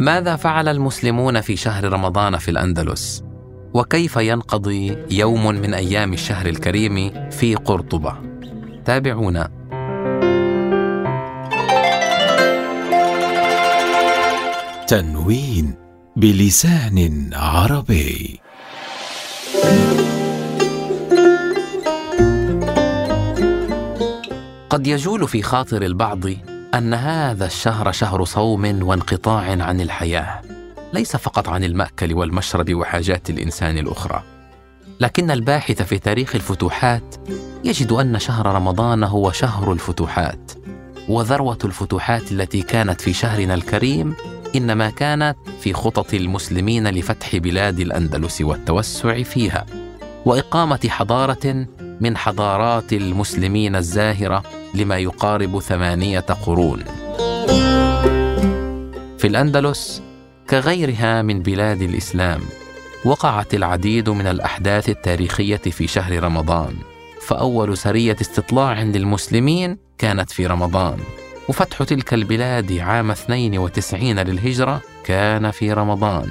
ماذا فعل المسلمون في شهر رمضان في الأندلس؟ وكيف ينقضي يوم من أيام الشهر الكريم في قرطبة؟ تابعونا. تنوين بلسان عربي. قد يجول في خاطر البعض أن هذا الشهر شهر صوم وانقطاع عن الحياة ليس فقط عن المأكل والمشرب وحاجات الإنسان الأخرى. لكن الباحث في تاريخ الفتوحات يجد أن شهر رمضان هو شهر الفتوحات وذروة الفتوحات التي كانت في شهرنا الكريم إنما كانت في خطط المسلمين لفتح بلاد الأندلس والتوسع فيها وإقامة حضارة من حضارات المسلمين الزاهرة لما يقارب ثمانية قرون. في الأندلس كغيرها من بلاد الإسلام وقعت العديد من الأحداث التاريخية في شهر رمضان. فأول سرية استطلاع للمسلمين كانت في رمضان. وفتح تلك البلاد عام 92 للهجرة كان في رمضان.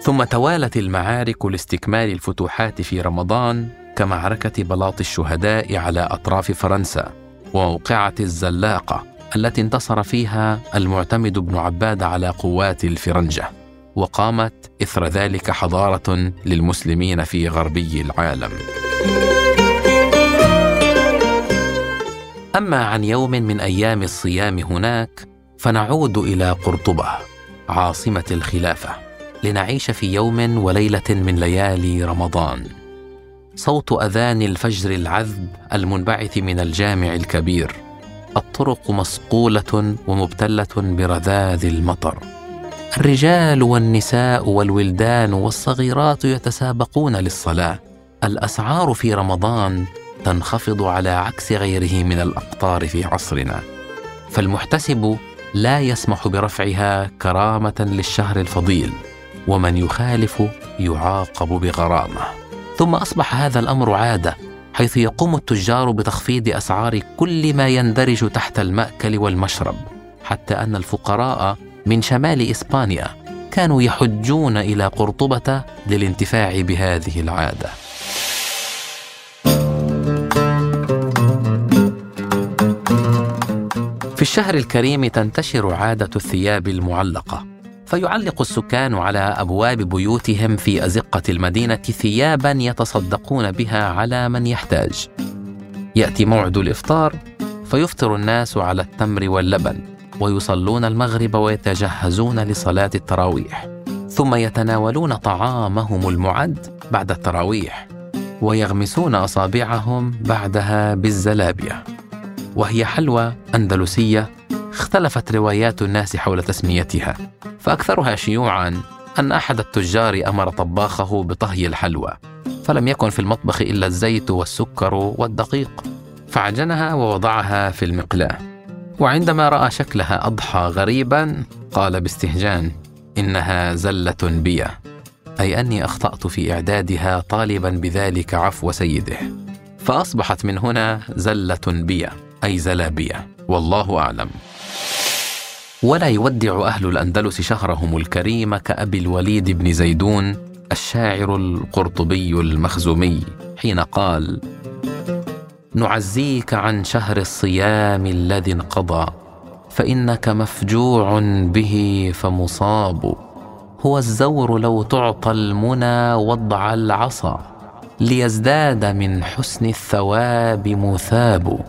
ثم توالت المعارك لاستكمال الفتوحات في رمضان كمعركة بلاط الشهداء على أطراف فرنسا وموقعه الزلاقة التي انتصر فيها المعتمد بن عباد على قوات الفرنجة وقامت إثر ذلك حضارة للمسلمين في غربي العالم. أما عن يوم من أيام الصيام هناك فنعود إلى قرطبة عاصمة الخلافة لنعيش في يوم وليلة من ليالي رمضان. صوت أذان الفجر العذب المنبعث من الجامع الكبير. الطرق مصقوله ومبتلة برذاذ المطر. الرجال والنساء والولدان والصغيرات يتسابقون للصلاة. الأسعار في رمضان تنخفض على عكس غيره من الأقطار في عصرنا. فالمحتسب لا يسمح برفعها كرامة للشهر الفضيل ومن يخالف يعاقب بغرامة. ثم أصبح هذا الأمر عادة حيث يقوم التجار بتخفيض أسعار كل ما يندرج تحت المأكل والمشرب حتى أن الفقراء من شمال إسبانيا كانوا يحجون إلى قرطبة للانتفاع بهذه العادة. في الشهر الكريم تنتشر عادة الثياب المعلقة. فيعلق السكان على أبواب بيوتهم في أزقة المدينة ثيابا يتصدقون بها على من يحتاج. يأتي موعد الإفطار فيفطر الناس على التمر واللبن ويصلون المغرب ويتجهزون لصلاة التراويح. ثم يتناولون طعامهم المعد بعد التراويح ويغمسون أصابعهم بعدها بالزلابية. وهي حلوى أندلسية اختلفت روايات الناس حول تسميتها. فأكثرها شيوعا أن أحد التجار أمر طباخه بطهي الحلوى فلم يكن في المطبخ إلا الزيت والسكر والدقيق فعجنها ووضعها في المقلاة. وعندما رأى شكلها أضحى غريبا قال باستهجان إنها زلة بي أي أني أخطأت في إعدادها طالبا بذلك عفو سيده. فأصبحت من هنا زلة بي أي زلابية والله أعلم. ولا يودع أهل الأندلس شهرهم الكريم كأبي الوليد بن زيدون الشاعر القرطبي المخزومي حين قال نعزيك عن شهر الصيام الذي انقضى فإنك مفجوع به فمصاب. هو الزور لو تعطى المنى وضع العصا ليزداد من حسن الثواب مثاب.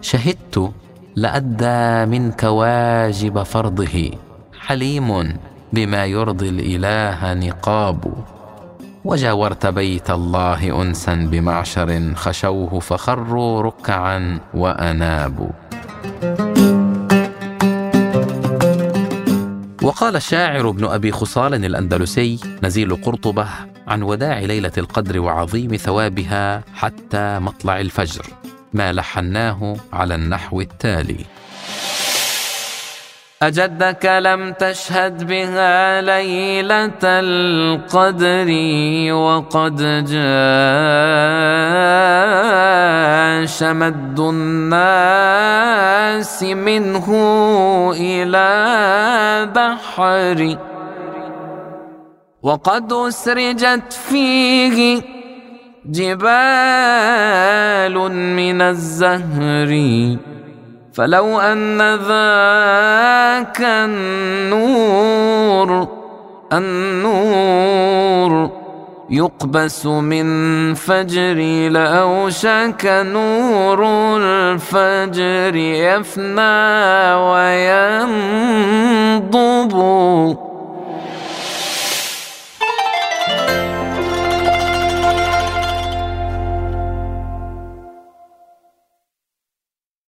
شهدت لأدى منك واجب فرضه. حليم بما يرضي الإله نقاب. وجاورت بيت الله أنسا بمعشر خشوه فخروا ركعا وأنابوا. وقال الشاعر ابن أبي خصال الأندلسي نزيل قرطبة عن وداع ليلة القدر وعظيم ثوابها حتى مطلع الفجر. ما لحناه على النحو التالي. أجدك لم تشهد بها ليلة القدر وقد جاء شمد الناس منه إلى بحر وقد أسرجت فيه جبال من الزهر. فلو أن ذاك النور النور يقبس من فجري لأوشك نور الفجر يفنى وينفى